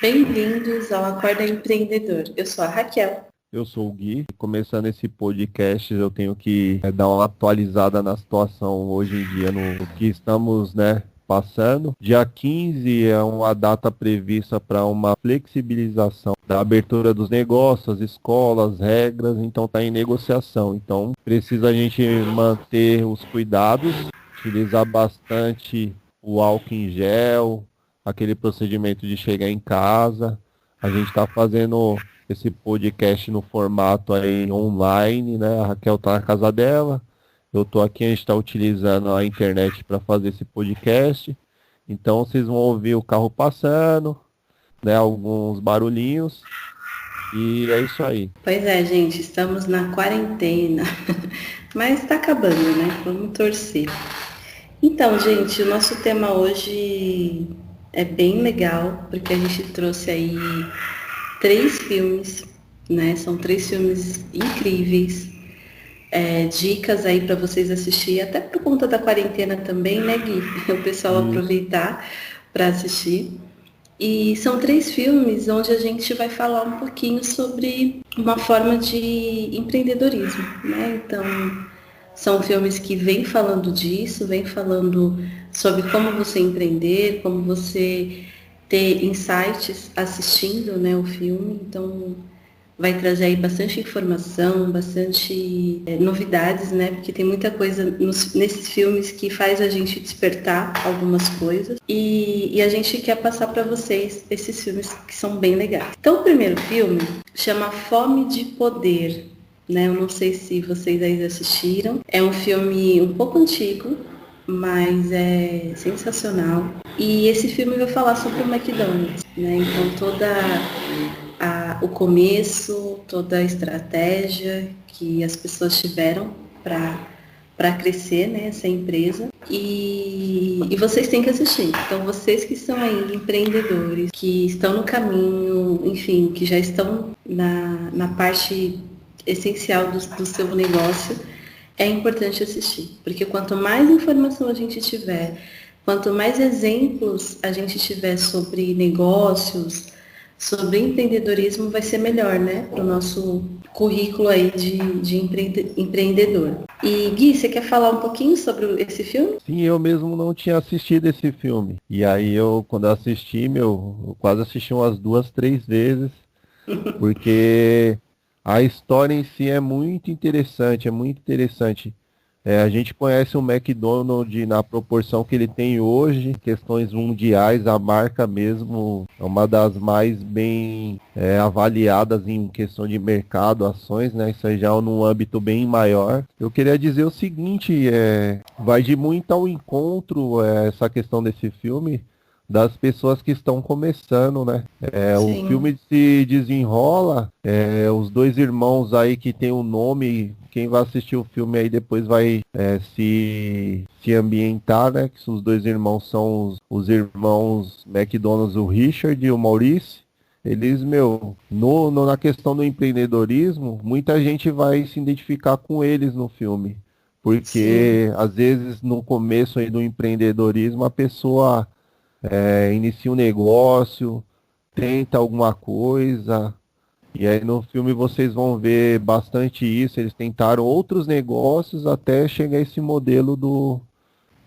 Bem-vindos ao Acorda Empreendedor. Eu sou a Raquel. Eu sou o Gui. Começando esse podcast, eu tenho que é, dar uma atualizada na situação hoje em dia, no que estamos, né, passando. Dia 15 é uma data prevista para uma flexibilização da abertura dos negócios, as escolas, regras, então está em negociação. Então precisa a gente manter os cuidados, utilizar bastante o álcool em gel, aquele procedimento de chegar em casa. A gente está fazendo esse podcast no formato aí online, né? A Raquel está na casa dela, eu estou aqui, a gente está utilizando a internet para fazer esse podcast. Então vocês vão ouvir o carro passando, né? Alguns barulhinhos. E é isso aí. Pois é, gente, estamos na quarentena. Mas está acabando, né? Vamos torcer. Então, gente, o nosso tema hoje é bem legal, porque a gente trouxe aí três filmes, né? São três filmes incríveis. É, dicas aí para vocês assistir, até por conta da quarentena também, né, Gui? O pessoal hum. aproveitar para assistir. E são três filmes onde a gente vai falar um pouquinho sobre uma forma de empreendedorismo, né? Então, são filmes que vêm falando disso, vêm falando sobre como você empreender, como você ter insights assistindo né, o filme. Então, vai trazer aí bastante informação, bastante é, novidades, né? Porque tem muita coisa nos, nesses filmes que faz a gente despertar algumas coisas. E, e a gente quer passar para vocês esses filmes que são bem legais. Então, o primeiro filme chama Fome de Poder né? Eu não sei se vocês aí assistiram. É um filme um pouco antigo, mas é sensacional. E esse filme vai falar sobre o McDonald's, né? Então toda a, o começo, toda a estratégia que as pessoas tiveram para para crescer né, essa empresa e, e, vocês têm que assistir. Então vocês que são aí empreendedores, que estão no caminho, enfim, que já estão na, na parte essencial do, do seu negócio, é importante assistir. Porque quanto mais informação a gente tiver, quanto mais exemplos a gente tiver sobre negócios, sobre empreendedorismo, vai ser melhor, né? Para o nosso currículo aí de, de empreendedor. E Gui, você quer falar um pouquinho sobre esse filme? Sim, eu mesmo não tinha assistido esse filme. E aí eu, quando eu assisti, meu, eu quase assisti umas duas, três vezes. Porque a história em si é muito interessante, é muito interessante. É, a gente conhece o McDonald's na proporção que ele tem hoje, questões mundiais, a marca mesmo é uma das mais bem é, avaliadas em questão de mercado, ações, né? Isso aí já é num âmbito bem maior. Eu queria dizer o seguinte, é, vai de muito ao encontro é, essa questão desse filme das pessoas que estão começando, né? É, o filme se desenrola, é, os dois irmãos aí que tem o um nome, quem vai assistir o filme aí depois vai é, se, se ambientar, né? Que os dois irmãos são os, os irmãos McDonald's, o Richard e o Maurice. Eles, meu, no, no, na questão do empreendedorismo, muita gente vai se identificar com eles no filme. Porque Sim. às vezes no começo aí do empreendedorismo a pessoa é, inicia um negócio, tenta alguma coisa. E aí no filme vocês vão ver bastante isso. Eles tentaram outros negócios até chegar a esse modelo do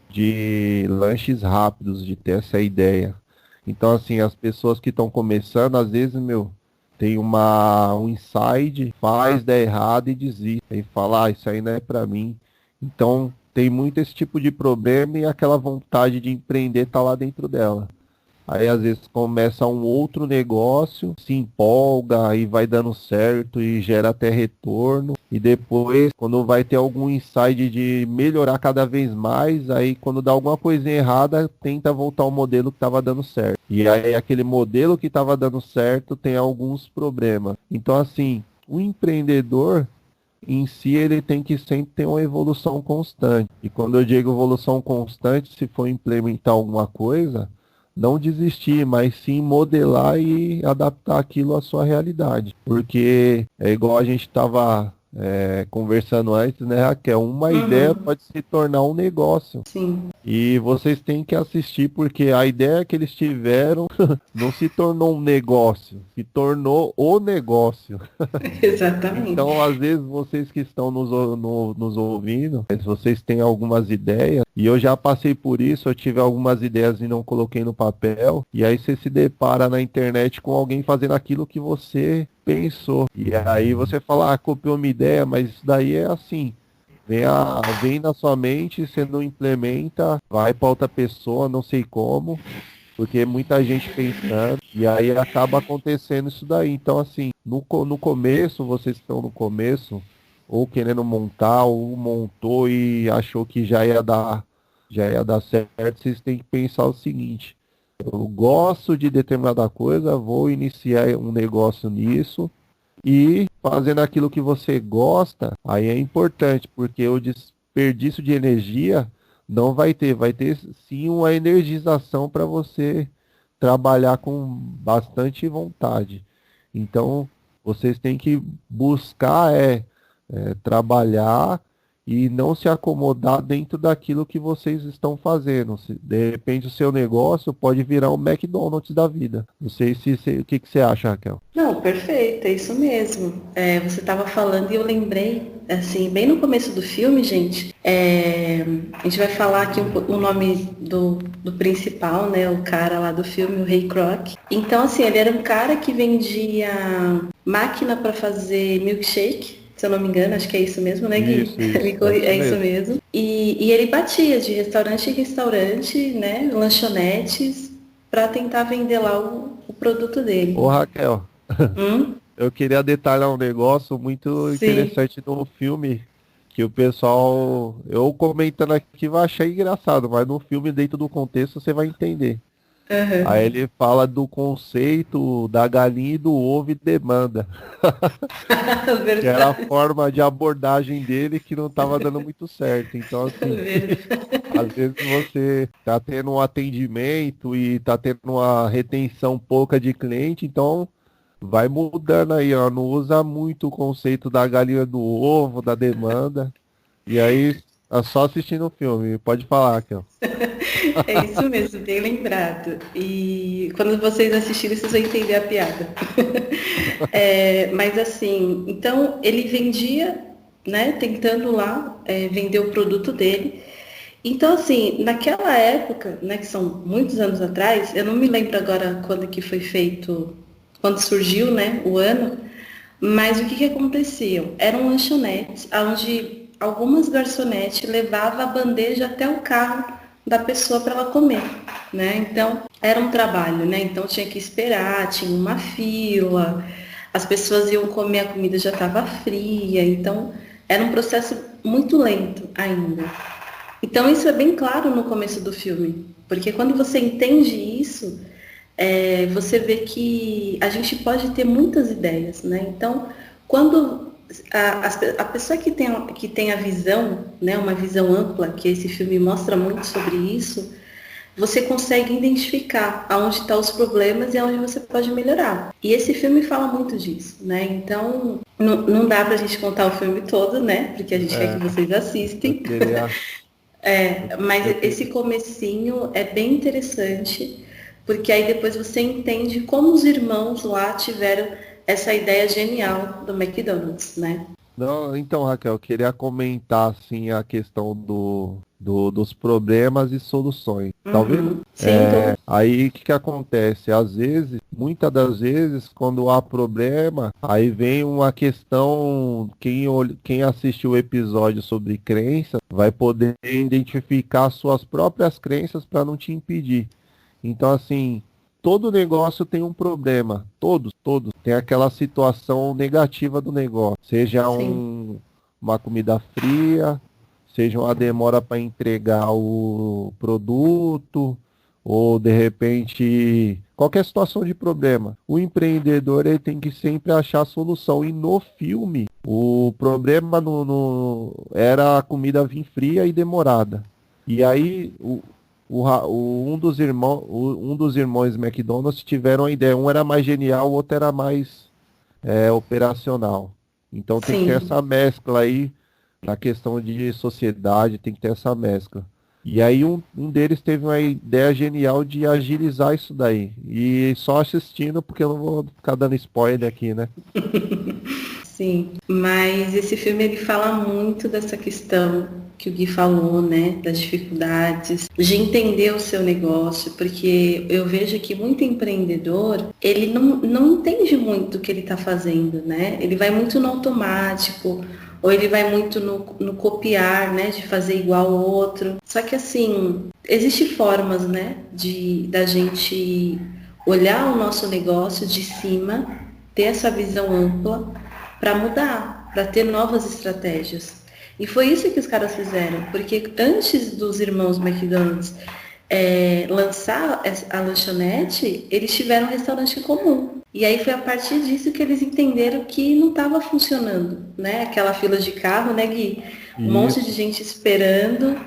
de lanches rápidos, de ter essa ideia. Então assim, as pessoas que estão começando, às vezes, meu, tem uma um inside, faz, dá errado e desiste. E fala, ah, isso aí não é para mim. Então, tem muito esse tipo de problema e aquela vontade de empreender tá lá dentro dela. Aí às vezes começa um outro negócio, se empolga e vai dando certo e gera até retorno. E depois, quando vai ter algum insight de melhorar cada vez mais, aí quando dá alguma coisinha errada, tenta voltar ao modelo que estava dando certo. E aí aquele modelo que estava dando certo tem alguns problemas. Então assim, o empreendedor em si ele tem que sempre ter uma evolução constante. E quando eu digo evolução constante, se for implementar alguma coisa, não desistir, mas sim modelar e adaptar aquilo à sua realidade. Porque é igual a gente estava é, conversando antes, né, Raquel? Uma uhum. ideia pode se tornar um negócio. Sim. E vocês têm que assistir porque a ideia que eles tiveram não se tornou um negócio, se tornou o negócio. Exatamente. então, às vezes, vocês que estão nos, no, nos ouvindo, se vocês têm algumas ideias, e eu já passei por isso, eu tive algumas ideias e não coloquei no papel, e aí você se depara na internet com alguém fazendo aquilo que você pensou. E aí você fala, ah, copiou uma ideia, mas isso daí é assim. Vem, a, vem na sua mente, você não implementa, vai para outra pessoa, não sei como, porque muita gente pensando, e aí acaba acontecendo isso daí. Então, assim, no, no começo, vocês estão no começo, ou querendo montar, ou montou e achou que já ia dar, já ia dar certo, vocês têm que pensar o seguinte, eu gosto de determinada coisa, vou iniciar um negócio nisso e fazendo aquilo que você gosta, aí é importante, porque o desperdício de energia não vai ter, vai ter sim uma energização para você trabalhar com bastante vontade. Então, vocês têm que buscar é, é trabalhar e não se acomodar dentro daquilo que vocês estão fazendo. De repente o seu negócio pode virar um McDonald's da vida. Não sei se, se o que, que, você acha, Raquel. Não, perfeito, é isso mesmo. É, você estava falando e eu lembrei, assim, bem no começo do filme, gente, é, a gente vai falar aqui o, o nome do, do principal, né? O cara lá do filme, o Ray Kroc. Então, assim, ele era um cara que vendia máquina para fazer milkshake se eu não me engano, acho que é isso mesmo, né, Gui? Isso, isso, é isso mesmo. E, e, ele batia de restaurante em restaurante, né, lanchonetes, para tentar vender lá o, o, produto dele. Ô, Raquel, hum? eu queria detalhar um negócio muito Sim. interessante no filme, que o pessoal, eu comentando aqui vai achar engraçado, mas no filme, dentro do contexto, você vai entender. Uhum. Aí ele fala do conceito da galinha e do ovo e demanda. que era a forma de abordagem dele que não estava dando muito certo. Então, assim, às vezes você tá tendo um atendimento e tá tendo uma retenção pouca de cliente, então vai mudando aí, ó. Não usa muito o conceito da galinha do ovo, da demanda. E aí é só assistindo o filme, pode falar, Raquel. é isso mesmo, bem lembrado. E quando vocês assistirem, vocês vão entender a piada. é, mas assim, então ele vendia, né, tentando lá é, vender o produto dele. Então, assim, naquela época, né, que são muitos anos atrás, eu não me lembro agora quando que foi feito, quando surgiu, né, o ano, mas o que que acontecia? Eram lanchonetes onde algumas garçonetes levavam a bandeja até o carro da pessoa para ela comer, né? Então, era um trabalho, né? Então tinha que esperar, tinha uma fila, as pessoas iam comer, a comida já estava fria, então era um processo muito lento ainda. Então isso é bem claro no começo do filme, porque quando você entende isso, é, você vê que a gente pode ter muitas ideias, né? Então, quando a, a, pessoa que tem, que tem a visão, né, uma visão ampla, que esse filme mostra muito sobre isso, você consegue identificar aonde estão os problemas e aonde você pode melhorar. E esse filme fala muito disso, né? Então, não, não dá pra gente contar o filme todo, né? Porque a gente é, quer que vocês assistem. é, mas esse comecinho é bem interessante, porque aí depois você entende como os irmãos lá tiveram essa ideia genial do McDonald's, né? Não, então, Raquel, eu queria comentar assim a questão do, do dos problemas e soluções. Tá uhum. vendo? Sim, é, aí o que, que acontece? Às vezes, muitas das vezes, quando há problema, aí vem uma questão, quem, quem assistiu o episódio sobre crença vai poder identificar suas próprias crenças para não te impedir. Então, assim, todo negócio tem um problema. Todos, todos. Tem aquela situação negativa do negócio. Seja um, uma comida fria, seja uma demora para entregar o produto, ou de repente qualquer situação de problema. O empreendedor ele tem que sempre achar a solução. E no filme, o problema no, no era a comida vir fria e demorada. E aí o, o, o, um, dos irmãos, um dos irmãos McDonald's tiveram a ideia. Um era mais genial, o outro era mais é, operacional. Então tem Sim. que ter essa mescla aí na questão de sociedade, tem que ter essa mescla. E aí um, um deles teve uma ideia genial de agilizar isso daí. E só assistindo, porque eu não vou ficar dando spoiler aqui, né? Sim, mas esse filme ele fala muito dessa questão que o Gui falou, né, das dificuldades, de entender o seu negócio, porque eu vejo que muito empreendedor, ele não, não entende muito o que ele está fazendo, né? Ele vai muito no automático, ou ele vai muito no, no copiar, né, de fazer igual ao outro. Só que assim, existem formas, né, de da gente olhar o nosso negócio de cima, ter essa visão ampla para mudar, para ter novas estratégias. E foi isso que os caras fizeram, porque antes dos irmãos McDonald's é, lançar a lanchonete, eles tiveram um restaurante comum. E aí foi a partir disso que eles entenderam que não estava funcionando, né? Aquela fila de carro, né, Gui? Um Isso. monte de gente esperando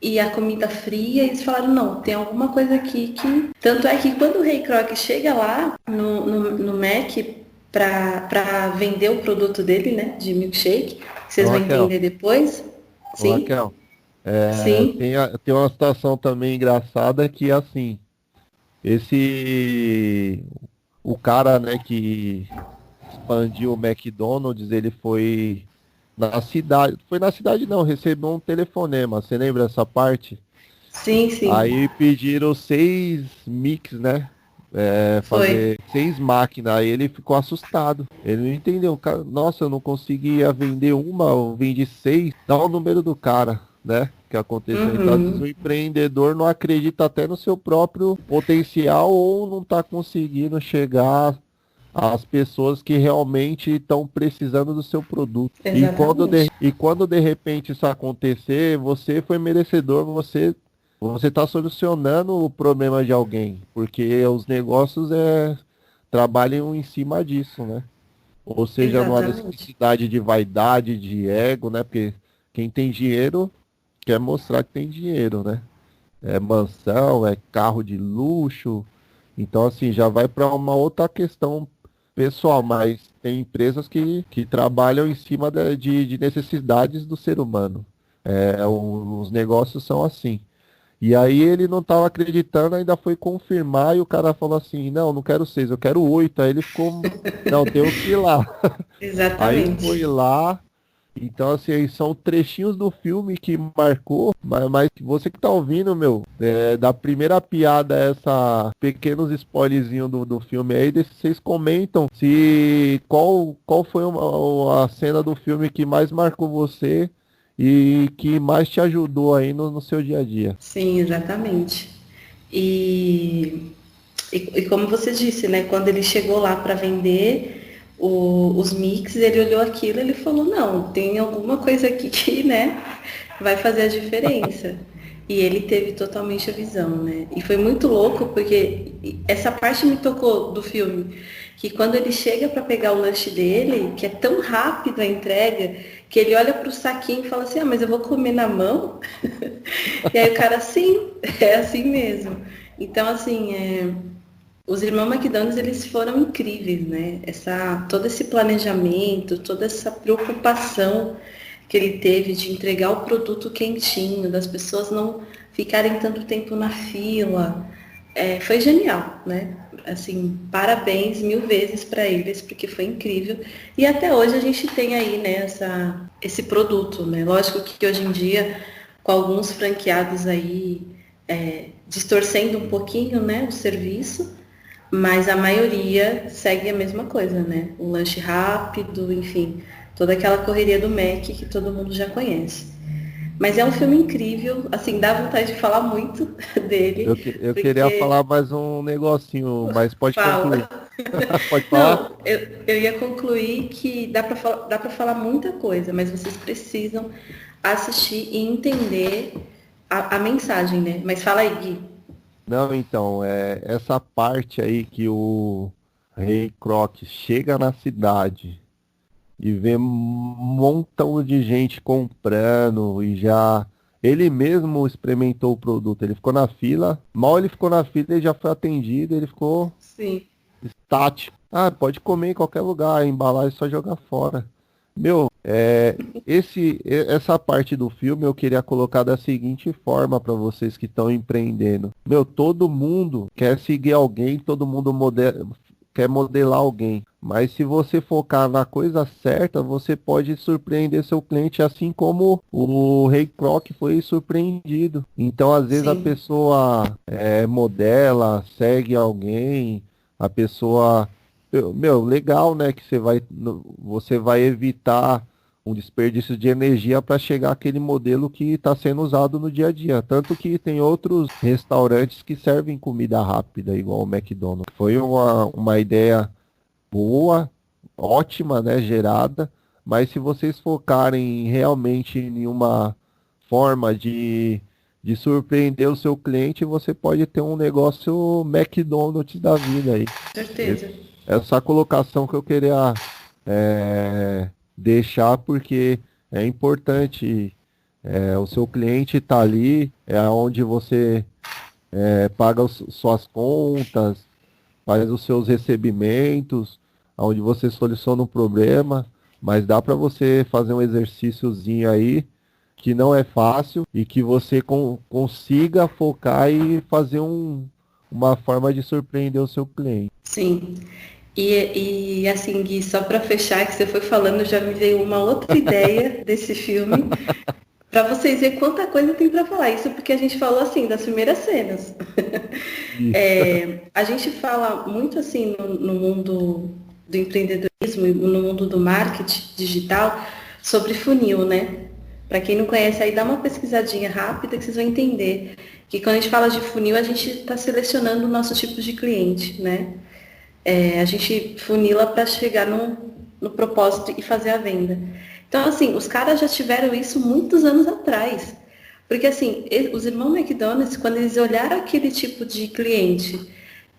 e a comida fria, e eles falaram, não, tem alguma coisa aqui que. Tanto é que quando o Rei Kroc chega lá no, no, no Mac para vender o produto dele, né? De milkshake, vocês vão entender depois. Sim. Raquel, é, Sim. Tem, tem uma situação também engraçada que assim, esse o cara, né, que expandiu o McDonald's, ele foi na cidade, foi na cidade não, recebeu um telefonema, você lembra essa parte? Sim, sim. Aí pediram seis mix, né? É, fazer foi. seis máquinas, aí ele ficou assustado. Ele não entendeu. Nossa, eu não conseguia vender uma, eu vendi seis. Dá o número do cara, né? que aconteceu. Uhum. Então, vezes, o empreendedor não acredita até no seu próprio potencial ou não está conseguindo chegar às pessoas que realmente estão precisando do seu produto. E quando, de, e quando de repente isso acontecer, você foi merecedor, você você está solucionando o problema de alguém, porque os negócios é, trabalham em cima disso, né? Ou seja, Exatamente. numa necessidade de vaidade, de ego, né? Porque quem tem dinheiro quer mostrar que tem dinheiro, né? É mansão, é carro de luxo. Então, assim, já vai para uma outra questão pessoal, mas tem empresas que, que trabalham em cima de, de, de necessidades do ser humano. É, os negócios são assim. E aí ele não estava acreditando, ainda foi confirmar e o cara falou assim, não, não quero seis, eu quero oito. Aí ele ficou, não, tem que ir lá. Exatamente. Aí foi lá, então, assim, são trechinhos do filme que marcou, mas, mas você que tá ouvindo, meu, é, da primeira piada, essa pequenos spoilerzinhos do, do filme aí, vocês comentam se qual, qual foi uma, a cena do filme que mais marcou você e que mais te ajudou aí no, no seu dia a dia. Sim, exatamente. E, e, e como você disse, né, quando ele chegou lá para vender o, os mix, ele olhou aquilo e ele falou, não, tem alguma coisa aqui que, né, vai fazer a diferença. e ele teve totalmente a visão, né? E foi muito louco porque essa parte me tocou do filme, que quando ele chega para pegar o lanche dele, que é tão rápido a entrega, que ele olha para o saquinho e fala assim, ah, mas eu vou comer na mão? e aí o cara, sim, é assim mesmo. Então, assim, é, os irmãos McDonald's eles foram incríveis, né? Essa, todo esse planejamento, toda essa preocupação que ele teve de entregar o produto quentinho, das pessoas não ficarem tanto tempo na fila, é, foi genial, né? Assim, parabéns mil vezes para eles, porque foi incrível. E até hoje a gente tem aí, né, essa, esse produto, né? Lógico que hoje em dia, com alguns franqueados aí é, distorcendo um pouquinho, né, o serviço, mas a maioria segue a mesma coisa, né? O lanche rápido, enfim, toda aquela correria do Mac que todo mundo já conhece. Mas é um filme incrível, assim, dá vontade de falar muito dele. Eu, eu porque... queria falar mais um negocinho, mas pode Fala. concluir. pode falar? Não, eu, eu ia concluir que dá para falar muita coisa, mas vocês precisam assistir e entender a, a mensagem, né? Mas fala aí, Gui. Não, então, é essa parte aí que o Rei Croc chega na cidade e vê um montão de gente comprando e já ele mesmo experimentou o produto. Ele ficou na fila, mal ele ficou na fila, ele já foi atendido, ele ficou Sim. estático. Ah, pode comer em qualquer lugar, embalar e só jogar fora. Meu, é, esse, essa parte do filme eu queria colocar da seguinte forma para vocês que estão empreendendo. Meu, todo mundo quer seguir alguém, todo mundo modela, quer modelar alguém. Mas se você focar na coisa certa, você pode surpreender seu cliente assim como o Rei Kroc foi surpreendido. Então, às vezes Sim. a pessoa é, modela, segue alguém, a pessoa meu, legal, né, que você vai você vai evitar um desperdício de energia para chegar àquele modelo que está sendo usado no dia a dia. Tanto que tem outros restaurantes que servem comida rápida, igual o McDonald's. Foi uma, uma ideia boa, ótima, né, gerada, mas se vocês focarem realmente em uma forma de, de surpreender o seu cliente, você pode ter um negócio McDonald's da vida aí. Certeza. Essa colocação que eu queria é, deixar porque é importante. É, o seu cliente está ali, é onde você é, paga os, suas contas, faz os seus recebimentos, onde você soluciona um problema, mas dá para você fazer um exercíciozinho aí que não é fácil e que você com, consiga focar e fazer um, uma forma de surpreender o seu cliente. Sim. E, e assim, Gui, só para fechar, que você foi falando, já me veio uma outra ideia desse filme, para vocês verem quanta coisa tem para falar. Isso porque a gente falou assim das primeiras cenas. é, a gente fala muito assim no, no mundo do empreendedorismo no mundo do marketing digital sobre funil, né? Para quem não conhece, aí dá uma pesquisadinha rápida que vocês vão entender que quando a gente fala de funil, a gente está selecionando o nosso tipo de cliente, né? É, a gente funila para chegar no, no propósito e fazer a venda. Então, assim, os caras já tiveram isso muitos anos atrás. Porque, assim, os irmãos McDonald's, quando eles olharam aquele tipo de cliente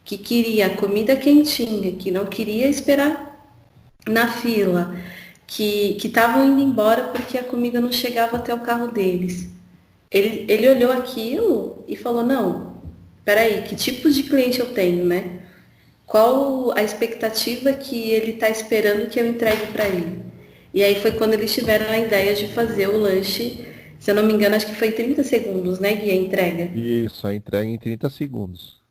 que queria comida quentinha, que não queria esperar na fila, que estavam indo embora porque a comida não chegava até o carro deles. Ele, ele olhou aquilo e falou, não, peraí, que tipo de cliente eu tenho, né? qual a expectativa que ele está esperando que eu entregue para ele. E aí foi quando eles tiveram a ideia de fazer o lanche, se eu não me engano, acho que foi 30 segundos, né, Gui, a entrega? Isso, a entrega em 30 segundos.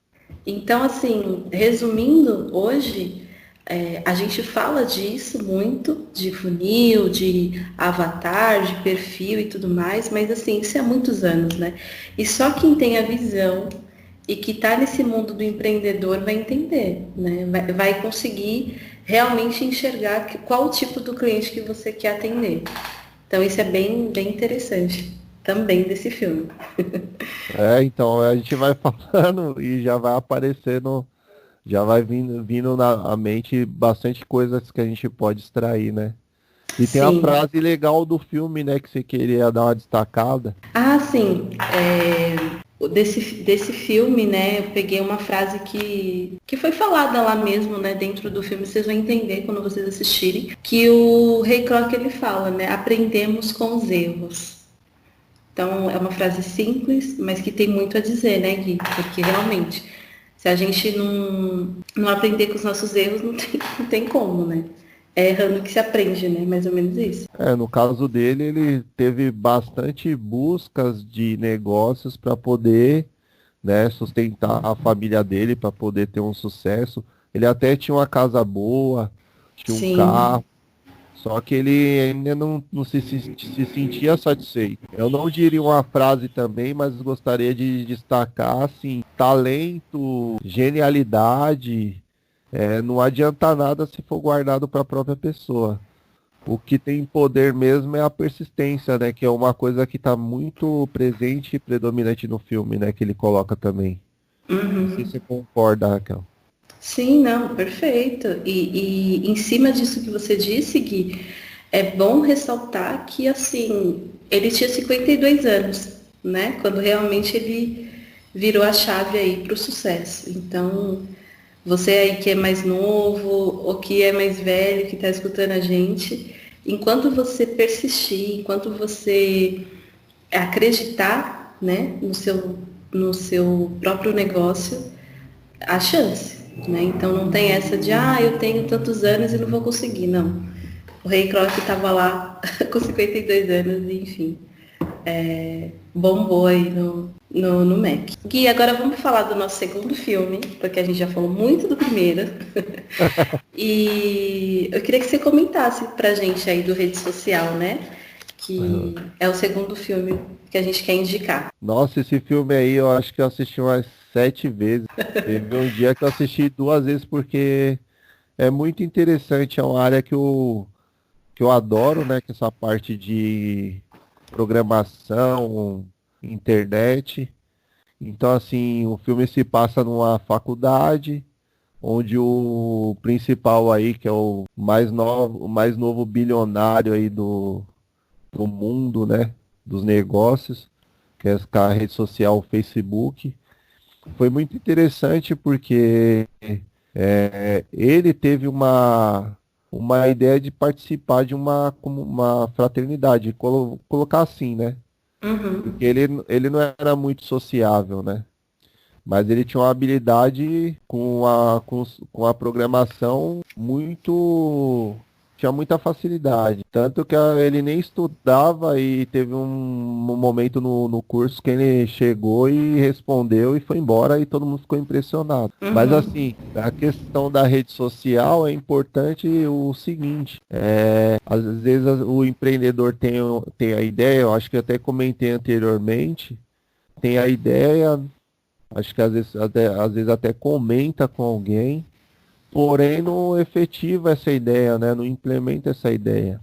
Então, assim, resumindo, hoje é, a gente fala disso muito, de funil, de avatar, de perfil e tudo mais, mas assim, isso é há muitos anos, né? E só quem tem a visão e que está nesse mundo do empreendedor vai entender, né? vai, vai conseguir realmente enxergar que, qual o tipo do cliente que você quer atender. Então isso é bem, bem interessante também desse filme. É, então a gente vai falando e já vai aparecendo, já vai vindo, vindo na mente bastante coisas que a gente pode extrair, né? E tem sim. a frase legal do filme, né, que você queria dar uma destacada. Ah, sim. É desse, desse filme, né, eu peguei uma frase que, que foi falada lá mesmo, né, dentro do filme, vocês vão entender quando vocês assistirem, que o Rei Kroc ele fala, né, aprendemos com os erros. Então é uma frase simples, mas que tem muito a dizer, né, Gui? Porque realmente, se a gente não, não aprender com os nossos erros, não tem, não tem como, né? é errando que se aprende, né? Mais ou menos isso. É, no caso dele, ele teve bastante buscas de negócios para poder né, sustentar a família dele, para poder ter um sucesso. Ele até tinha uma casa boa, tinha um Sim. carro, só que ele ainda não, não se, se, se, sentia satisfeito. Eu não diria uma frase também, mas gostaria de destacar assim, talento, genialidade, é, não adianta nada se for guardado para a própria pessoa. O que tem poder mesmo é a persistência, né? Que é uma coisa que está muito presente e predominante no filme, né? Que ele coloca também. Uhum. Não sei se você concorda, Raquel. Sim, não, perfeito. E, e em cima disso que você disse, Gui, é bom ressaltar que, assim, ele tinha 52 anos, né? Quando realmente ele virou a chave aí para o sucesso. Então, você aí que é mais novo ou que é mais velho, que está escutando a gente, enquanto você persistir, enquanto você acreditar né, no, seu, no seu próprio negócio, há chance. Né? Então não tem essa de, ah, eu tenho tantos anos e não vou conseguir. Não. o Ray Kroc estava lá com 52 anos, e, enfim. É, bombou aí no, no, no Mac. Gui, agora vamos falar do nosso segundo filme, porque a gente já falou muito do primeiro. e eu queria que você comentasse pra gente aí do Rede Social, né? Que uhum. é o segundo filme que a gente quer indicar. Nossa, esse filme aí eu acho que eu assisti umas sete vezes. Teve um dia que eu assisti duas vezes porque é muito interessante, é uma área que eu, que eu adoro, né? Que é essa parte de programação, internet. Então, assim, o filme se passa numa faculdade, onde o principal aí, que é o mais novo, o mais novo bilionário aí do, do mundo, né? Dos negócios, que é a rede social Facebook. Foi muito interessante porque é, ele teve uma, uma ideia de participar de uma, uma fraternidade, colo, colocar assim, né? Uhum. Porque ele, ele não era muito sociável, né? Mas ele tinha uma habilidade com a, com, com a programação muito tinha muita facilidade. Tanto que ele nem estudava e teve um, momento no, no, curso que ele chegou e respondeu e foi embora e todo mundo ficou impressionado. Uhum. Mas assim, a questão da rede social é importante o seguinte, é, às vezes o empreendedor tem, tem a ideia, eu acho que até comentei anteriormente, tem a ideia, acho que às vezes até, às vezes até comenta com alguém, porém não efetiva essa ideia, né? não implementa essa ideia.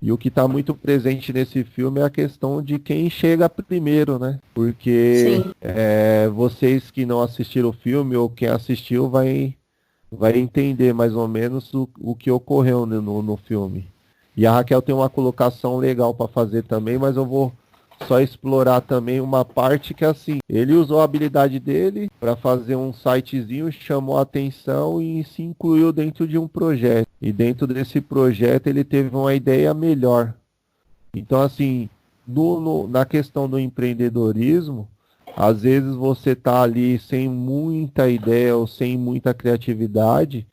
E o que está muito presente nesse filme é a questão de quem chega primeiro, né? Porque é, vocês que não assistiram o filme ou quem assistiu vai, vai entender mais ou menos o, o que ocorreu no, no filme. E a Raquel tem uma colocação legal para fazer também, mas eu vou só explorar também uma parte que assim, ele usou a habilidade dele para fazer um sitezinho, chamou a atenção e se incluiu dentro de um projeto. E dentro desse projeto ele teve uma ideia melhor. Então assim, no, no, na questão do empreendedorismo, às vezes você tá ali sem muita ideia ou sem muita criatividade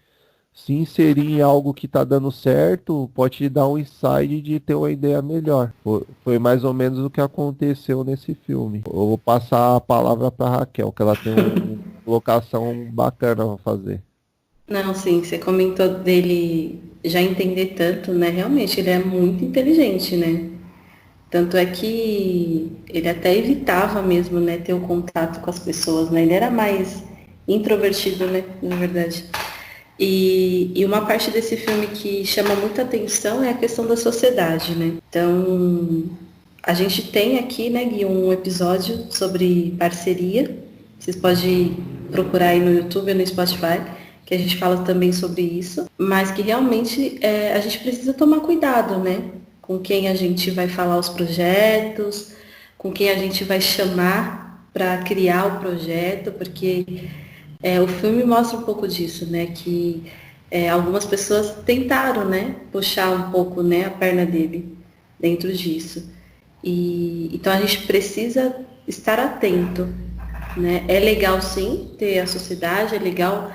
se inserir em algo que está dando certo, pode te dar um insight de ter uma ideia melhor. Foi mais ou menos o que aconteceu nesse filme. Eu vou passar a palavra para Raquel, que ela tem uma colocação bacana para fazer. Não, sim, você comentou dele já entender tanto, né? Realmente, ele é muito inteligente, né? Tanto é que ele até evitava mesmo, né, ter o contato com as pessoas, né? Ele era mais introvertido, né, na verdade. E, e, uma parte desse filme que chama muita atenção é a questão da sociedade, né? Então, a gente tem aqui, né, Gui, um episódio sobre parceria. Vocês podem procurar aí no YouTube ou no Spotify, que a gente fala também sobre isso. Mas que realmente é, a gente precisa tomar cuidado, né? Com quem a gente vai falar os projetos, com quem a gente vai chamar para criar o projeto, porque é, o filme mostra um pouco disso, né? Que é, algumas pessoas tentaram, né? Puxar um pouco, né? A perna dele dentro disso. E então a gente precisa estar atento, né? É legal sim ter a sociedade, é legal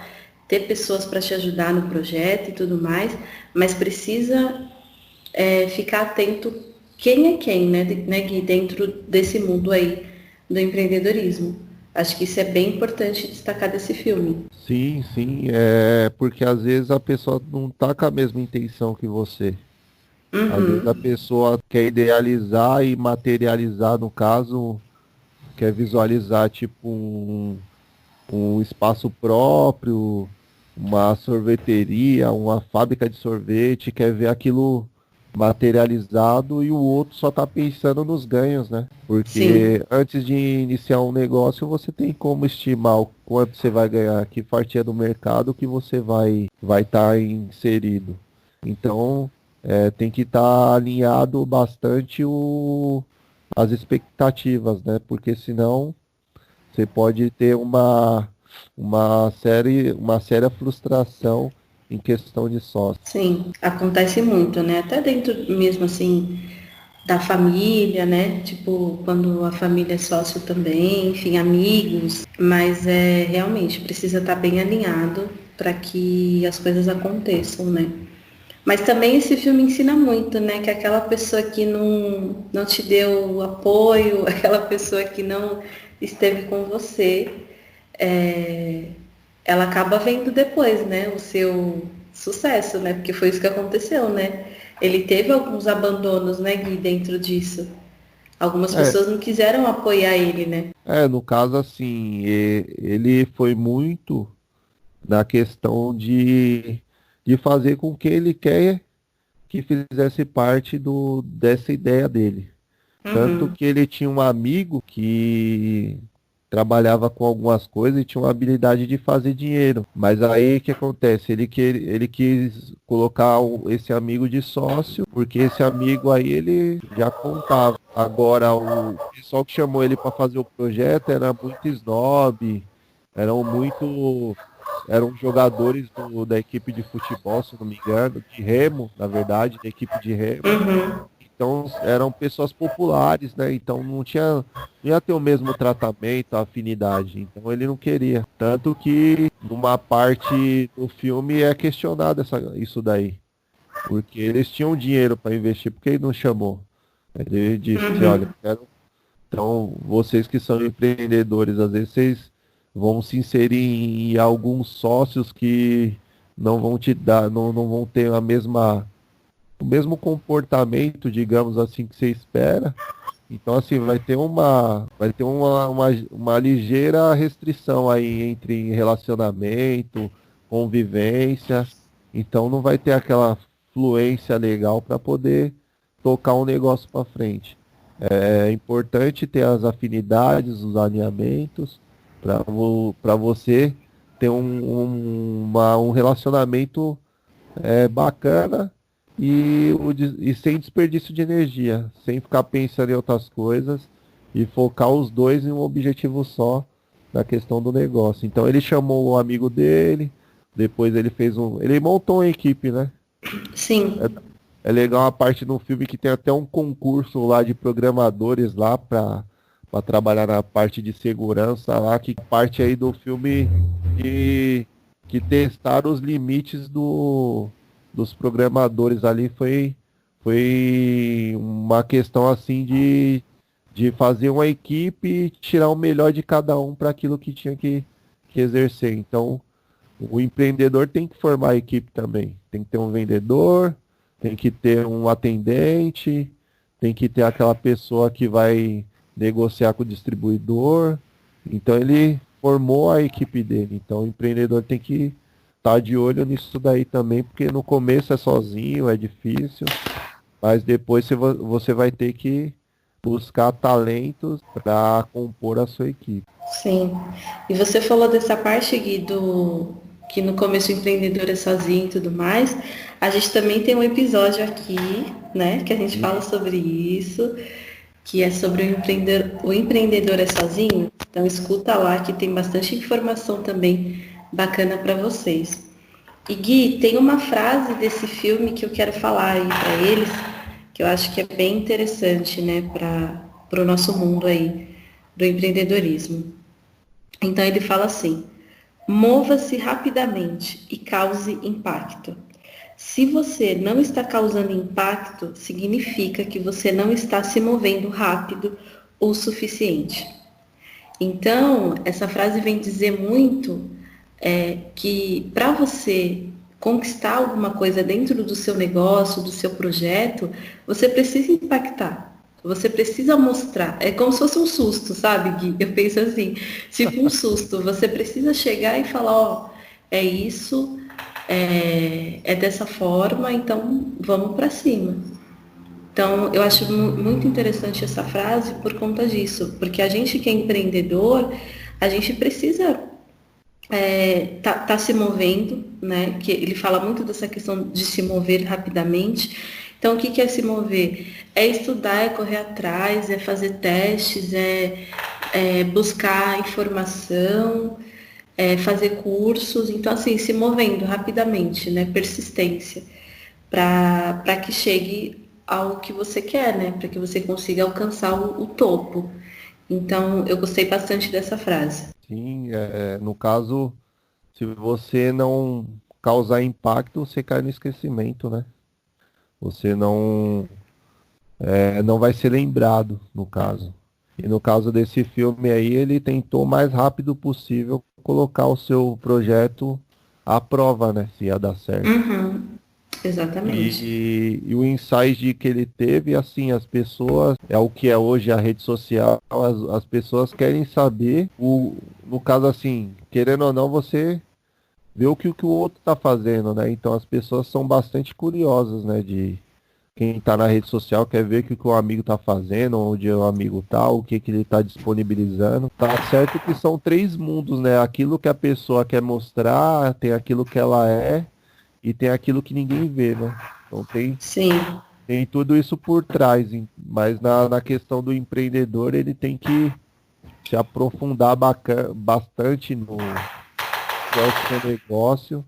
ter pessoas para te ajudar no projeto e tudo mais, mas precisa é, ficar atento quem é quem, né, né, dentro desse mundo aí do empreendedorismo. Acho que isso é bem importante destacar desse filme. Sim, sim, é porque às vezes a pessoa não tá com a mesma intenção que você. Uhum. Às vezes a pessoa quer idealizar e materializar, no caso, quer visualizar tipo um, um espaço próprio, uma sorveteria, uma fábrica de sorvete, quer ver aquilo materializado e o outro só está pensando nos ganhos, né? Porque Sim. antes de iniciar um negócio, você tem como estimar o quanto você vai ganhar, que fatia do mercado que você vai vai estar tá inserido. Então, é, tem que estar tá alinhado bastante o, as expectativas, né? Porque senão você pode ter uma uma série uma séria frustração em questão de sócio. Sim, acontece muito, né? Até dentro mesmo assim da família, né? Tipo, quando a família é sócio também, enfim, amigos, mas é realmente precisa estar bem alinhado para que as coisas aconteçam, né? Mas também esse filme ensina muito, né? Que aquela pessoa que não, não te deu apoio, aquela pessoa que não esteve com você, é, ela acaba vendo depois, né? O seu sucesso, né? Porque foi isso que aconteceu, né? Ele teve alguns abandonos, né, Gui, dentro disso. Algumas é. pessoas não quiseram apoiar ele, né? É, no caso, assim, ele foi muito na questão de de fazer com que ele quer que fizesse parte do, dessa ideia dele. Uhum. Tanto que ele tinha um amigo que trabalhava com algumas coisas e tinha uma habilidade de fazer dinheiro. Mas aí o que acontece? Ele, que, ele quis colocar esse amigo de sócio, porque esse amigo aí ele já contava. Agora o pessoal que chamou ele para fazer o projeto era muito snob, eram muito eram jogadores do, da equipe de futebol, se não me engano, de remo, na verdade, da equipe de remo. Uhum. Então eram pessoas populares, né? Então não tinha, não ia ter o mesmo tratamento, afinidade. Então ele não queria. Tanto que numa parte do filme é questionado essa, isso daí. Porque eles tinham dinheiro para investir, porque ele não chamou. Ele disse, uhum. olha, quero... então vocês que são empreendedores, às vezes vocês vão se inserir em alguns sócios que não vão te dar, não, não vão ter a mesma o mesmo comportamento, digamos assim, que você espera. Então assim, vai ter uma vai ter uma, uma, uma ligeira restrição aí entre relacionamento, convivência. Então não vai ter aquela fluência legal para poder tocar um negócio para frente. É importante ter as afinidades, os alinhamentos, para você ter um, um, uma, um relacionamento é, bacana e, o, e sem desperdício de energia, sem ficar pensando em outras coisas e focar os dois em um objetivo só na questão do negócio. Então ele chamou o amigo dele, depois ele fez um. Ele montou uma equipe, né? Sim. É, é legal a parte no filme que tem até um concurso lá de programadores lá para para trabalhar na parte de segurança lá, que parte aí do filme que, que testaram os limites do, dos programadores ali foi, foi uma questão assim de, de fazer uma equipe e tirar o melhor de cada um para aquilo que tinha que, que exercer. Então, o empreendedor tem que formar a equipe também. Tem que ter um vendedor, tem que ter um atendente, tem que ter aquela pessoa que vai negociar com o distribuidor. Então ele formou a equipe dele. Então o empreendedor tem que tá de olho nisso daí também, porque no começo é sozinho, é difícil, mas depois você vai ter que buscar talentos para compor a sua equipe. Sim. E você falou dessa parte, Gui, do que no começo o empreendedor é sozinho e tudo mais. A gente também tem um episódio aqui, né, que a gente Sim. fala sobre isso que é sobre o empreendedor, o empreendedor é sozinho. Então escuta lá que tem bastante informação também bacana para vocês. E Gui, tem uma frase desse filme que eu quero falar aí para eles, que eu acho que é bem interessante, né, para o nosso mundo aí do empreendedorismo. Então ele fala assim: mova-se rapidamente e cause impacto. Se você não está causando impacto, significa que você não está se movendo rápido o suficiente. Então, essa frase vem dizer muito é, que para você conquistar alguma coisa dentro do seu negócio, do seu projeto, você precisa impactar. Você precisa mostrar. É como se fosse um susto, sabe, Gui? Eu penso assim, tipo um susto. Você precisa chegar e falar, ó, é isso, é, é dessa forma, então vamos para cima. Então, eu acho muito interessante essa frase por conta disso, porque a gente que é empreendedor, a gente precisa é, tá, tá, se movendo, né? Que ele fala muito dessa questão de se mover rapidamente. Então, o que, que é se mover? É estudar, é correr atrás, é fazer testes, é, é buscar informação, é, fazer cursos, então assim, se movendo rapidamente, né? Persistência, para que chegue ao que você quer, né? Para que você consiga alcançar o, o, topo. Então, eu gostei bastante dessa frase. Sim, é, no caso, se você não causar impacto, você cai no esquecimento, né? Você não é, não vai ser lembrado, no caso. E no caso desse filme aí, ele tentou o mais rápido possível colocar o seu projeto à prova, né? Se ia dar certo. Uhum. Exatamente. E, e, o insight que ele teve, assim, as pessoas, é o que é hoje a rede social, as, as pessoas querem saber, o, no caso assim, querendo ou não, você vê o que, o que o outro está fazendo, né? Então as pessoas são bastante curiosas, né? De quem está na rede social quer ver o que, que o amigo está fazendo, onde o amigo tá, o que, que ele está disponibilizando. Tá certo que são três mundos, né? Aquilo que a pessoa quer mostrar, tem aquilo que ela é e tem aquilo que ninguém vê, né? Então tem, Sim. tem tudo isso por trás, mas na, na questão do empreendedor ele tem que se aprofundar bastante no seu negócio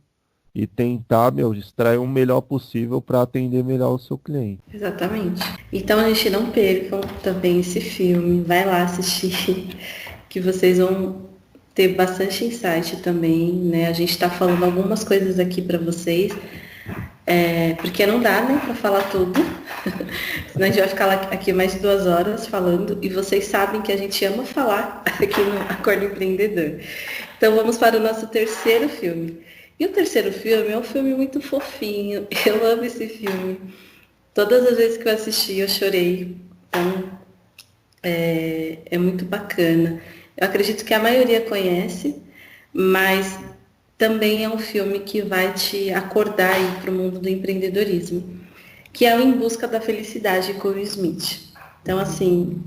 e tentar, meu, extrair o melhor possível para atender melhor o seu cliente. Exatamente. Então, a gente não percam também esse filme. Vai lá assistir, que vocês vão ter bastante insight também, né? A gente está falando algumas coisas aqui para vocês, é, porque não dá, né, para falar tudo. Senão a gente vai ficar aqui mais de duas horas falando, e vocês sabem que a gente ama falar aqui no Acordo Empreendedor. Então vamos para o nosso terceiro filme. E o terceiro filme é um filme muito fofinho. Eu amo esse filme. Todas as vezes que eu assisti, eu chorei. Então, é, é muito bacana. Eu acredito que a maioria conhece, mas também é um filme que vai te acordar para o mundo do empreendedorismo, que é o Em Busca da Felicidade com o Smith. Então, assim,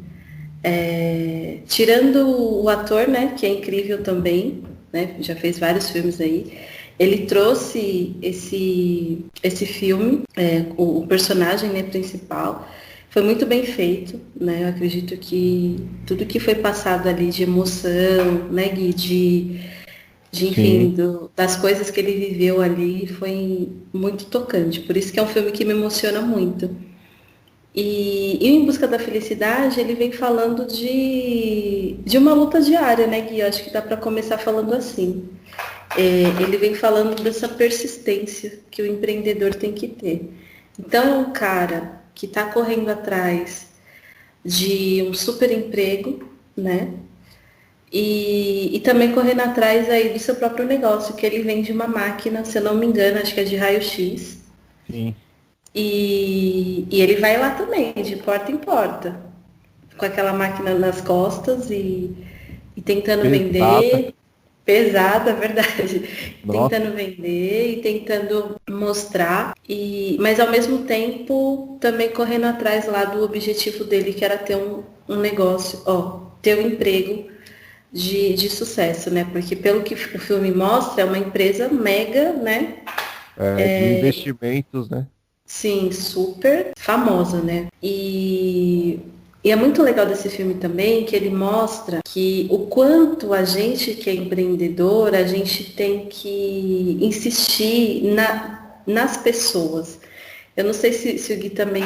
é, tirando o ator, né, que é incrível também, né, já fez vários filmes aí, ele trouxe esse, esse filme, é, o, o, personagem né, principal, foi muito bem feito, né? Eu acredito que tudo que foi passado ali de emoção, né, Gui, de, de enfim, do, das coisas que ele viveu ali foi muito tocante. Por isso que é um filme que me emociona muito. E, e Em Busca da Felicidade, ele vem falando de, de uma luta diária, né, Gui? Eu acho que dá para começar falando assim. É, ele vem falando dessa persistência que o empreendedor tem que ter. Então, é um cara que está correndo atrás de um super emprego, né? E, e também correndo atrás aí do seu próprio negócio, que ele vende uma máquina, se eu não me engano, acho que é de raio-x. Sim. E, e ele vai lá também, de porta em porta, com aquela máquina nas costas e, e tentando vender pesada, verdade. Nossa. Tentando vender e tentando mostrar, e, mas ao mesmo tempo também correndo atrás lá do objetivo dele, que era ter um, um negócio, ó, ter um emprego de, de sucesso, né? Porque pelo que o filme mostra, é uma empresa mega, né? É, de é... investimentos, né? Sim, super famosa, né? E e é muito legal desse filme também que ele mostra que o quanto a gente que é empreendedor, a gente tem que insistir na, nas pessoas. Eu não sei se, se o Gui também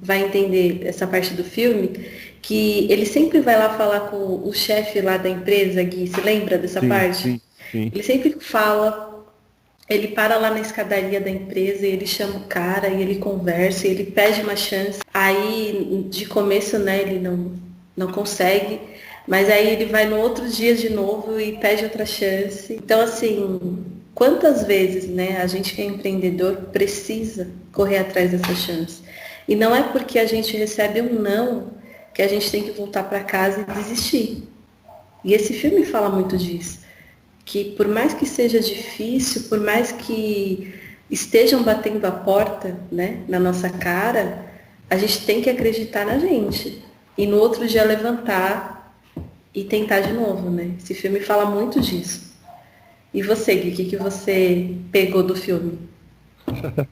vai entender essa parte do filme, que ele sempre vai lá falar com o chefe lá da empresa, Gui, se lembra dessa sim, parte? Sim, sim. Ele sempre fala ele para lá na escadaria da empresa e ele chama o cara e ele conversa e ele pede uma chance. Aí, de começo, né, ele não, não consegue, mas aí ele vai no outro dia de novo e pede outra chance. Então, assim, quantas vezes, né, a gente que é empreendedor precisa correr atrás dessa chance. E não é porque a gente recebe um não que a gente tem que voltar para casa e desistir. E esse filme fala muito disso que por mais que seja difícil, por mais que estejam batendo a porta né, na nossa cara, a gente tem que acreditar na gente. E no outro dia levantar e tentar de novo, né? Esse filme fala muito disso. E você, Gui, o que, que você pegou do filme?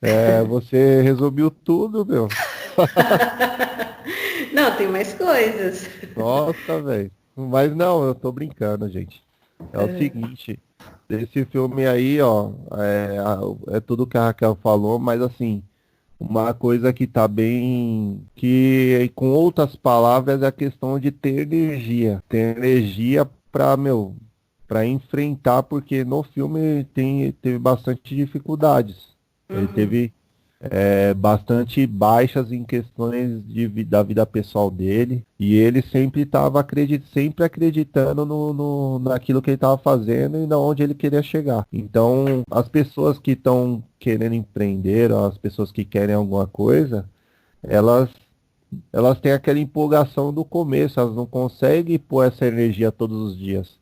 é, você resumiu tudo, meu. não, tem mais coisas. Nossa, velho. Mas não, eu tô brincando, gente. É o é. seguinte, esse filme aí, ó, é, é tudo que a Raquel falou, mas assim, uma coisa que tá bem. que com outras palavras é a questão de ter energia. Ter energia pra, meu, para enfrentar, porque no filme tem, teve bastante dificuldades. Uhum. Ele teve é, bastante baixas em questões de, da vida pessoal dele. E ele sempre estava acredit, sempre acreditando no, no, naquilo que ele estava fazendo e na onde ele queria chegar. Então, as pessoas que estão querendo empreender, as pessoas que querem alguma coisa, elas elas têm aquela empolgação do começo, elas não conseguem pôr essa energia todos os dias.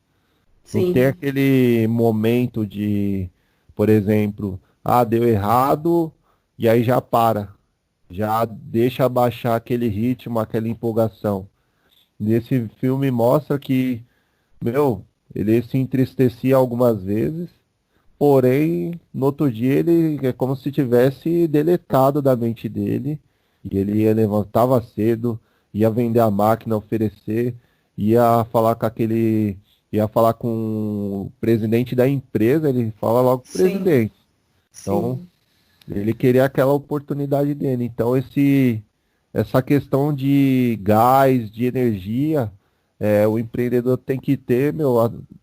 Sim. Não tem aquele momento de, por exemplo, ah, deu errado, e aí já para. Já deixa baixar aquele ritmo, aquela empolgação. Nesse filme mostra que, meu, ele se entristecia algumas vezes, porém, no outro dia ele é como se tivesse deletado da mente dele, e ele ia levantava cedo, ia vender a máquina, oferecer, ia falar com aquele, ia falar com o presidente da empresa, ele fala logo com o presidente. Então, Sim. Ele queria aquela oportunidade dele. Então esse essa questão de gás, de energia, é, o empreendedor tem que ter, meu,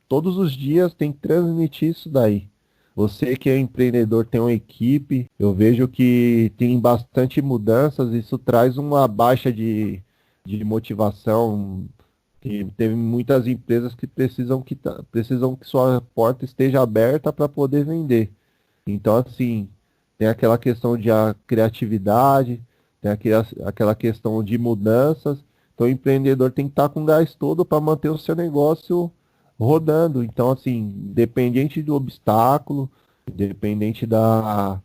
todos os dias tem que transmitir isso daí. Você que é empreendedor tem uma equipe, eu vejo que tem bastante mudanças, isso traz uma baixa de, de motivação. Que teve muitas empresas que precisam que, precisam que sua porta esteja aberta para poder vender. Então, assim, tem aquela questão de a criatividade, tem aquela, questão de mudanças. Então o empreendedor tem que estar com gás todo para manter o seu negócio rodando. Então, assim, dependente do obstáculo, dependente da,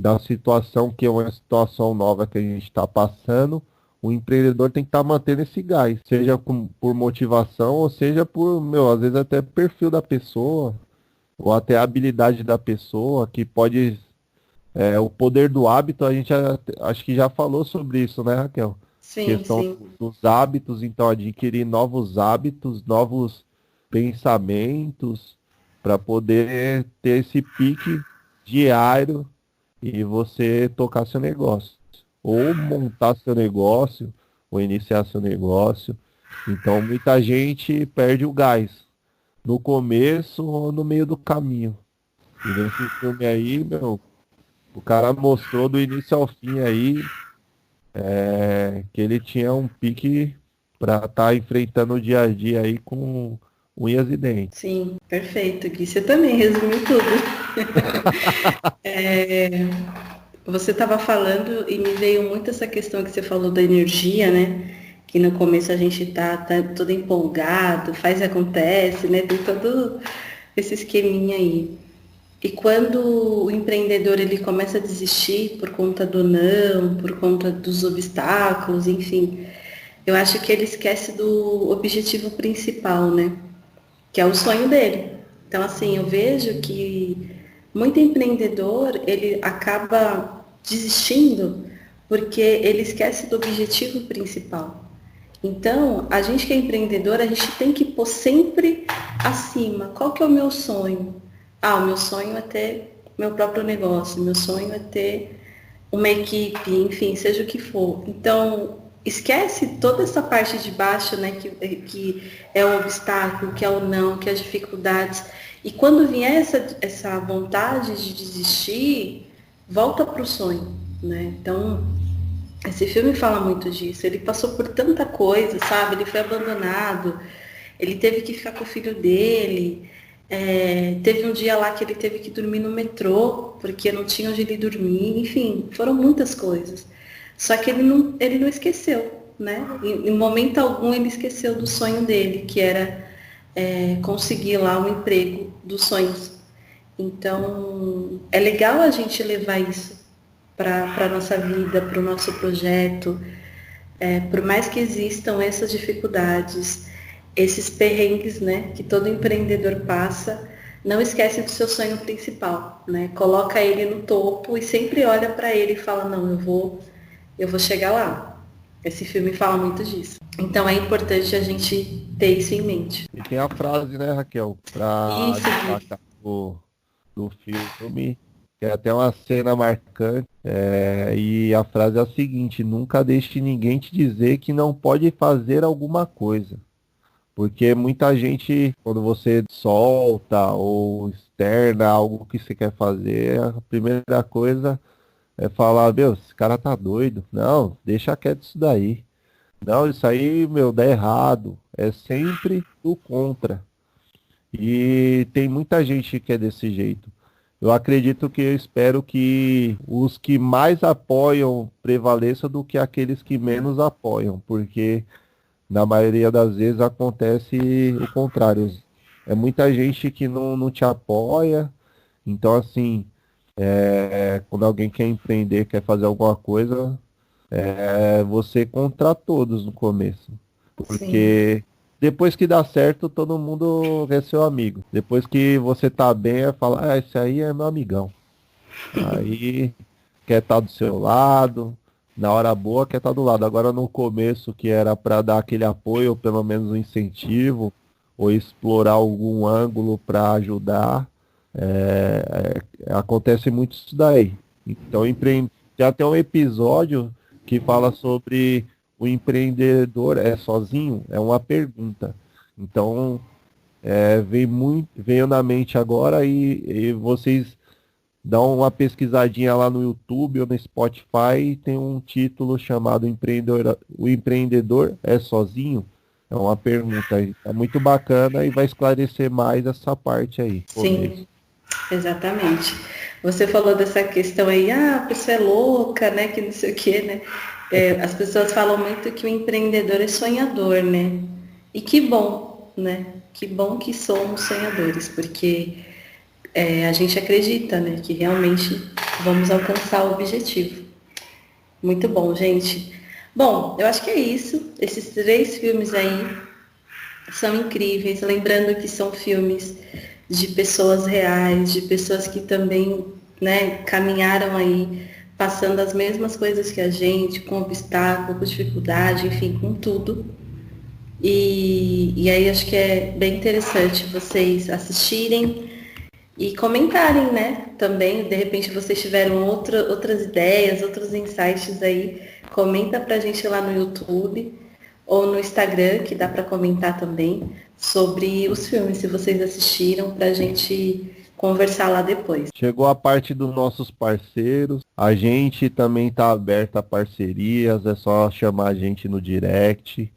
da situação, que é uma situação nova que a gente está passando, o empreendedor tem que estar mantendo esse gás, seja com, por motivação, ou seja por, meu, às vezes até perfil da pessoa, ou até habilidade da pessoa, que pode é, o poder do hábito, a gente acho que já falou sobre isso, né, Raquel? Sim, questão sim. dos hábitos, então adquirir novos hábitos, novos pensamentos para poder ter esse pique diário e você tocar seu negócio. Ou montar seu negócio, ou iniciar seu negócio. Então muita gente perde o gás no começo ou no meio do caminho. E nesse filme aí, meu, o cara mostrou do início ao fim aí é, que ele tinha um pique para estar tá enfrentando o dia a dia aí com unhas e dentes. Sim, perfeito, Gui. Você também resumiu tudo. é, você estava falando e me veio muito essa questão que você falou da energia, né? Que no começo a gente tá, tá todo empolgado, faz e acontece, né? Tem todo esse esqueminha aí. E quando o empreendedor ele começa a desistir por conta do não, por conta dos obstáculos, enfim, eu acho que ele esquece do objetivo principal, né? Que é o sonho dele. Então, assim, eu vejo que muito empreendedor ele acaba desistindo porque ele esquece do objetivo principal. Então, a gente que é empreendedor, a gente tem que pôr sempre acima. Qual que é o meu sonho? Ah, o meu sonho é ter meu próprio negócio, meu sonho é ter uma equipe, enfim, seja o que for. Então, esquece toda essa parte de baixo, né, que, que é o obstáculo, que é o não, que é as dificuldades. E quando vier essa, essa vontade de desistir, volta para o sonho, né? Então, esse filme fala muito disso. Ele passou por tanta coisa, sabe? Ele foi abandonado, ele teve que ficar com o filho dele, é, teve um dia lá que ele teve que dormir no metrô, porque não tinha onde ele dormir, enfim, foram muitas coisas. Só que ele não, ele não esqueceu, né? Em, em momento algum ele esqueceu do sonho dele, que era é, conseguir lá um emprego dos sonhos. Então, é legal a gente levar isso para a nossa vida, para o nosso projeto. É, por mais que existam essas dificuldades, esses perrengues, né, que todo empreendedor passa, não esquece do seu sonho principal, né? Coloca ele no topo e sempre olha para ele e fala, não, eu vou, eu vou chegar lá. Esse filme fala muito disso. Então é importante a gente ter isso em mente. E tem a frase, né, Raquel, para destacar do, do filme, que é até uma cena marcante. É, e a frase é a seguinte, nunca deixe ninguém te dizer que não pode fazer alguma coisa Porque muita gente, quando você solta ou externa algo que você quer fazer, a primeira coisa é falar, meu, esse cara tá doido. Não, deixa quieto isso daí. Não, isso aí, meu, dá errado. É sempre o contra. E tem muita gente que é desse jeito. Eu acredito que eu espero que os que mais apoiam prevaleçam do que aqueles que menos apoiam, porque na maioria das vezes acontece o contrário. É muita gente que não, não te apoia. Então, assim, é, quando alguém quer empreender, quer fazer alguma coisa, é você contra todos no começo. Porque Sim. depois que dá certo, todo mundo é seu amigo. Depois que você tá bem, é falar, ah, esse aí é meu amigão. aí quer estar tá do seu lado, na hora boa quer estar tá do lado. Agora no começo, que era para dar aquele apoio, ou pelo menos um incentivo, ou explorar algum ângulo para ajudar, é, é, acontece muito isso daí. Então, empre... tem até um episódio que fala sobre o empreendedor é sozinho? É uma pergunta. Então, é, vem muito, veio na mente agora e, e, vocês dão uma pesquisadinha lá no YouTube ou no Spotify tem um título chamado empreendedor, O Empreendedor é Sozinho? É uma pergunta aí. É muito bacana e vai esclarecer mais essa parte aí. Sim, exatamente. Você falou dessa questão aí, ah, a pessoa é louca, né? Que não sei o quê, né? É, as pessoas falam muito que o empreendedor é sonhador, né? E que bom, né? Que bom que somos sonhadores, porque é, a gente acredita, né? Que realmente vamos alcançar o objetivo. Muito bom, gente. Bom, eu acho que é isso. Esses três filmes aí são incríveis. Lembrando que são filmes de pessoas reais, de pessoas que também né, caminharam aí passando as mesmas coisas que a gente, com obstáculo, com dificuldade, enfim, com tudo. E, e aí acho que é bem interessante vocês assistirem e comentarem, né? Também, de repente vocês tiveram outra, outras ideias, outros insights aí, comenta pra gente lá no YouTube ou no Instagram, que dá para comentar também, sobre os filmes, se vocês assistiram, para a gente conversar lá depois. Chegou a parte dos nossos parceiros. A gente também está aberto a parcerias, é só chamar a gente no direct.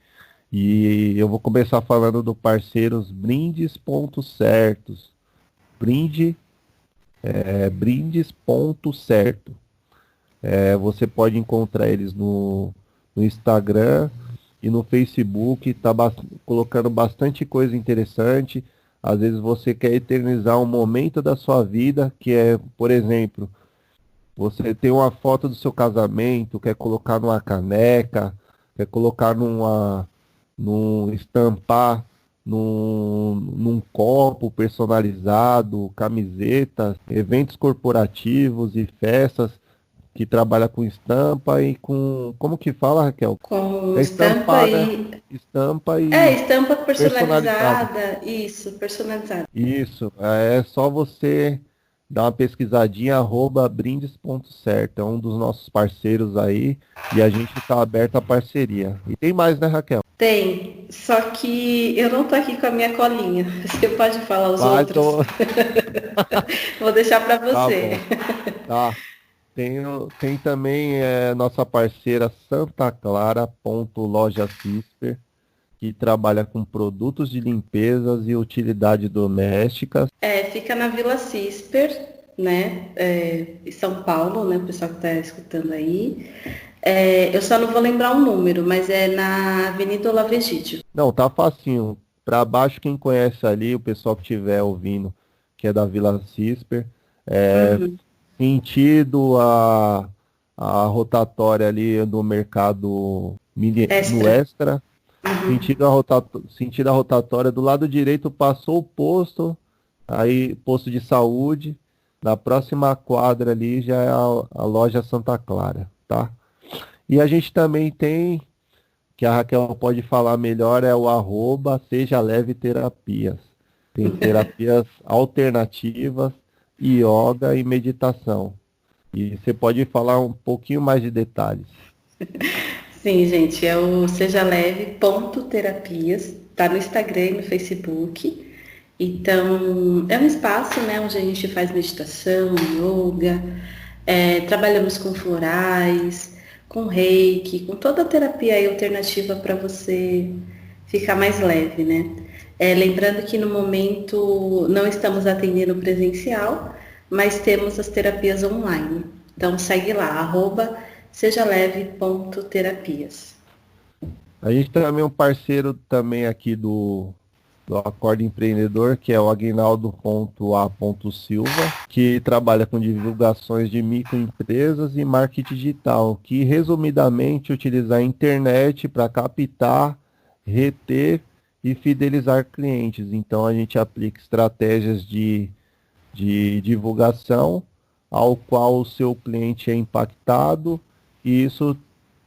E eu vou começar falando do parceiros Brindes Pontos Certos. Brinde, é, Brindes Ponto Certo. É, você pode encontrar eles no, no Instagram, e no Facebook está ba colocando bastante coisa interessante. Às vezes você quer eternizar um momento da sua vida, que é, por exemplo, você tem uma foto do seu casamento, quer colocar numa caneca, quer colocar numa, num estampar num, num copo personalizado, camisetas, eventos corporativos e festas que trabalha com estampa e com. Como que fala, Raquel? Com é estampa, e. Estampa e. É, estampa personalizada. Isso, personalizada. Isso. É só você dar uma pesquisadinha, arroba brindes.certo. É um dos nossos parceiros aí. E a gente está aberto à parceria. E tem mais, né, Raquel? Tem. Só que eu não tô aqui com a minha colinha. Você pode falar os Vai, outros. Tô... Vou deixar para tá você. Tá. tá. Tem, tem também é, nossa parceira Santa Clara, ponto loja Cisper, que trabalha com produtos de limpezas e utilidades domésticas. É, fica na Vila Cisper, né? É, em São Paulo, né? O pessoal que está escutando aí. É, eu só não vou lembrar o número, mas é na Avenida Olavo Egídio. Não, tá facinho. Para baixo, quem conhece ali, o pessoal que estiver ouvindo, que é da Vila Cisper, é, uhum sentido a, a rotatória ali do mercado extra. no extra. Uhum. Sentido, a rotatória, sentido a rotatória. Do lado direito passou o posto, aí posto de saúde. Na próxima quadra ali já é a, a loja Santa Clara, tá? E a gente também tem, que a Raquel pode falar melhor, é o arroba Seja Leve Terapias. Tem terapias alternativas yoga e meditação. E você pode falar um pouquinho mais de detalhes. Sim, gente, é o Seja Leve ponto terapias, tá no Instagram e no Facebook. Então, é um espaço né, onde a gente faz meditação, yoga, é, trabalhamos com florais, com reiki, com toda a terapia alternativa para você ficar mais leve, né? É, lembrando que no momento não estamos atendendo presencial, mas temos as terapias online. Então segue lá, arroba sejaleve.terapias. A gente também um parceiro também aqui do, do Acordo Empreendedor, que é o Aguinaldo.a.silva, que trabalha com divulgações de microempresas e marketing digital, que resumidamente utiliza a internet para captar, reter e fidelizar clientes. Então a gente aplica estratégias de, de divulgação ao qual o seu cliente é impactado e isso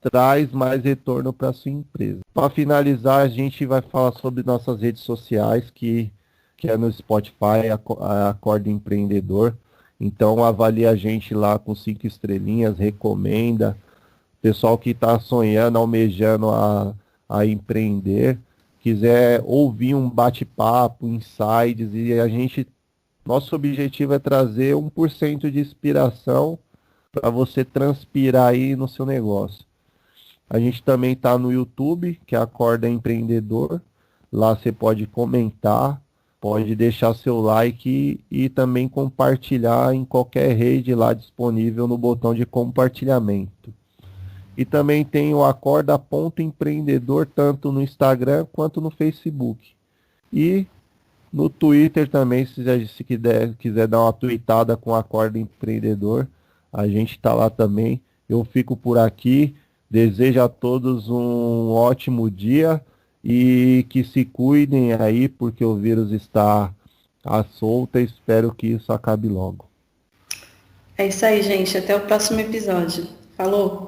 traz mais retorno para sua empresa. Para finalizar, a gente vai falar sobre nossas redes sociais, que, que é no Spotify, a Acorda Empreendedor. Então avalie a gente lá com cinco estrelinhas, recomenda. Pessoal que está sonhando, almejando a, a empreender, quiser ouvir um bate-papo, insights, e a gente, nosso objetivo é trazer 1% de inspiração para você transpirar aí no seu negócio. A gente também está no YouTube, que é Acorda Empreendedor. Lá você pode comentar, pode deixar seu like e, e também compartilhar em qualquer rede lá disponível no botão de compartilhamento. E também tem o Acorda Empreendedor, tanto no Instagram quanto no Facebook. E no Twitter também, se, se quiser, quiser dar uma tweetada com Acorda Empreendedor, a gente está lá também. Eu fico por aqui. Desejo a todos um ótimo dia e que se cuidem aí, porque o vírus está à solta. Espero que isso acabe logo. É isso aí, gente. Até o próximo episódio. Falou!